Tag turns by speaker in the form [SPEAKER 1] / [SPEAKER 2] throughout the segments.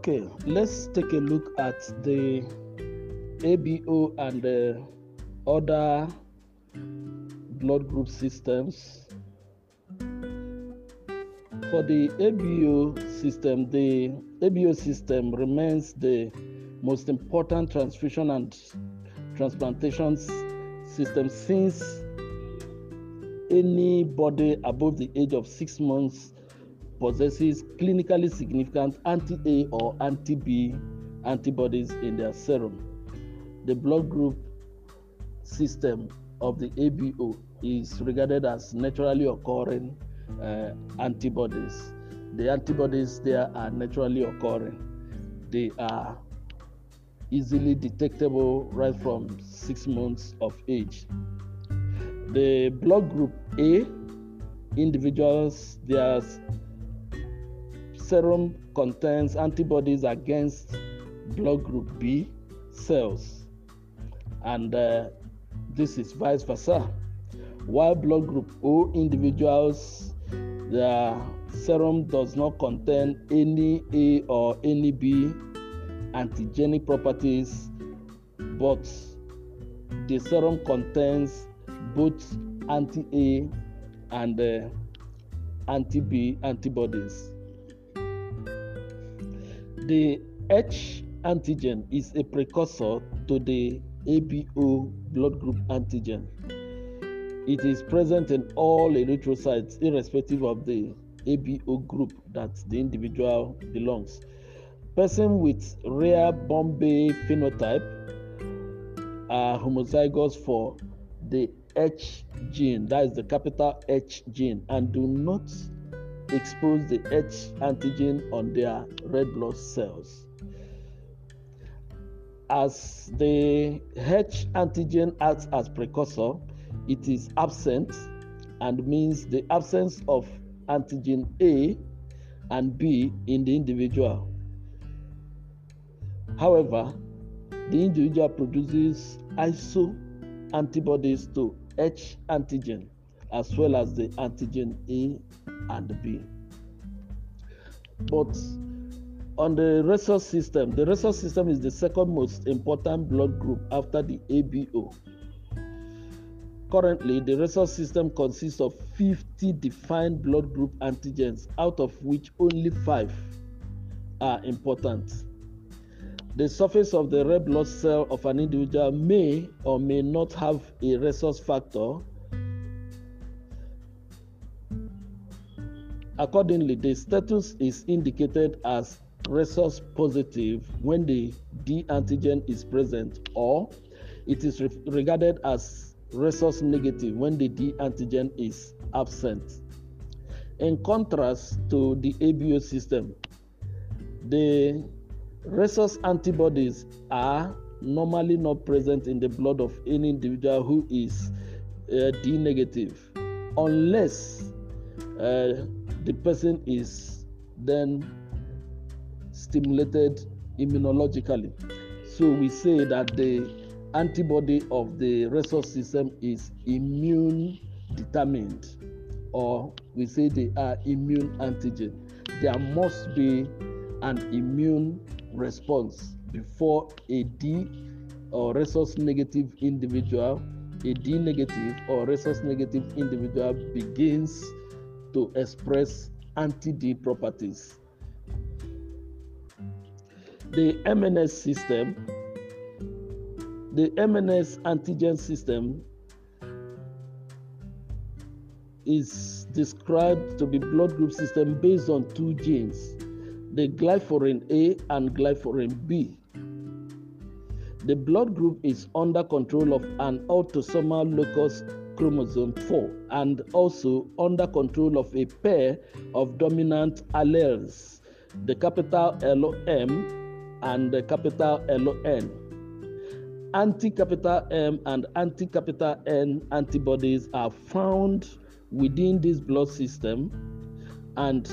[SPEAKER 1] Okay, let's take a look at the ABO and the other blood group systems. For the ABO system, the ABO system remains the most important transfusion and transplantation system since anybody above the age of six months possesses clinically significant anti-A or anti-B antibodies in their serum. The blood group system of the ABO is regarded as naturally occurring uh, antibodies. The antibodies there are naturally occurring. They are easily detectable right from six months of age. The blood group A individuals, their serum contains antibodies against blood group B cells, and uh, this is vice versa. While blood group O individuals, the serum does not contain any A or any B antigenic properties, but the serum contains both anti A and uh, anti B antibodies. The H antigen is a precursor to the ABO blood group antigen. It is present in all erythrocytes, irrespective of the ABO group that the individual belongs. Person with rare Bombay phenotype are homozygous for the H gene, that is the capital H gene, and do not expose the H antigen on their red blood cells. As the H antigen acts as precursor, it is absent and means the absence of antigen A and B in the individual. However, the individual produces iso antibodies to H antigen as well as the antigen A and B. But on the rhesus system, the rhesus system is the second most important blood group after the ABO. Currently, the rhesus system consists of 50 defined blood group antigens, out of which only five are important. The surface of the red blood cell of an individual may or may not have a rhesus factor. Accordingly, the status is indicated as rhesus positive when the D antigen is present, or it is re- regarded as rhesus negative when the D antigen is absent. In contrast to the ABO system, the rhesus antibodies are normally not present in the blood of any individual who is uh, D negative unless uh, the person is then stimulated immunologically. So we say that the antibody of the rhesus system is immune determined, or we say they are immune antigen. There must be an immune response before a D or rhesus negative individual, a D negative or rhesus negative individual begins to express anti D properties. The MNS system, the MNS antigen system is described to be blood group system based on two genes the glycophorin A and glycophorin B. The blood group is under control of an autosomal locus chromosome 4 and also under control of a pair of dominant alleles, the capital LOM and the capital LON. Anti capital M and anti capital N antibodies are found within this blood system and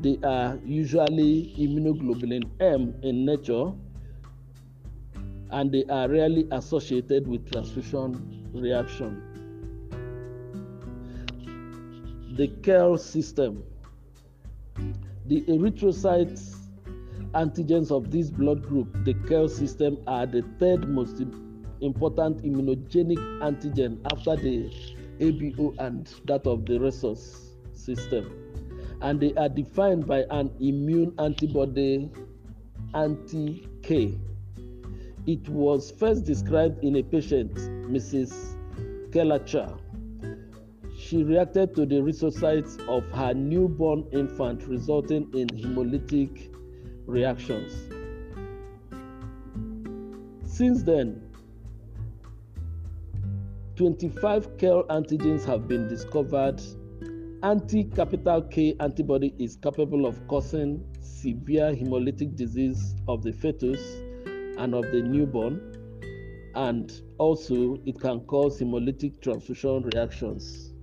[SPEAKER 1] they are usually immunoglobulin M in nature and they are rarely associated with transfusion reaction. The KEL system. The erythrocytes antigens of this blood group, the KEL system, are the third most important immunogenic antigen after the ABO and that of the rhesus system. And they are defined by an immune antibody anti K. It was first described in a patient, Mrs. Kelleher. She reacted to the rhesocytes of her newborn infant, resulting in hemolytic reactions. Since then, 25 KEL antigens have been discovered. Anti capital K antibody is capable of causing severe hemolytic disease of the fetus and of the newborn, and also it can cause hemolytic transfusion reactions.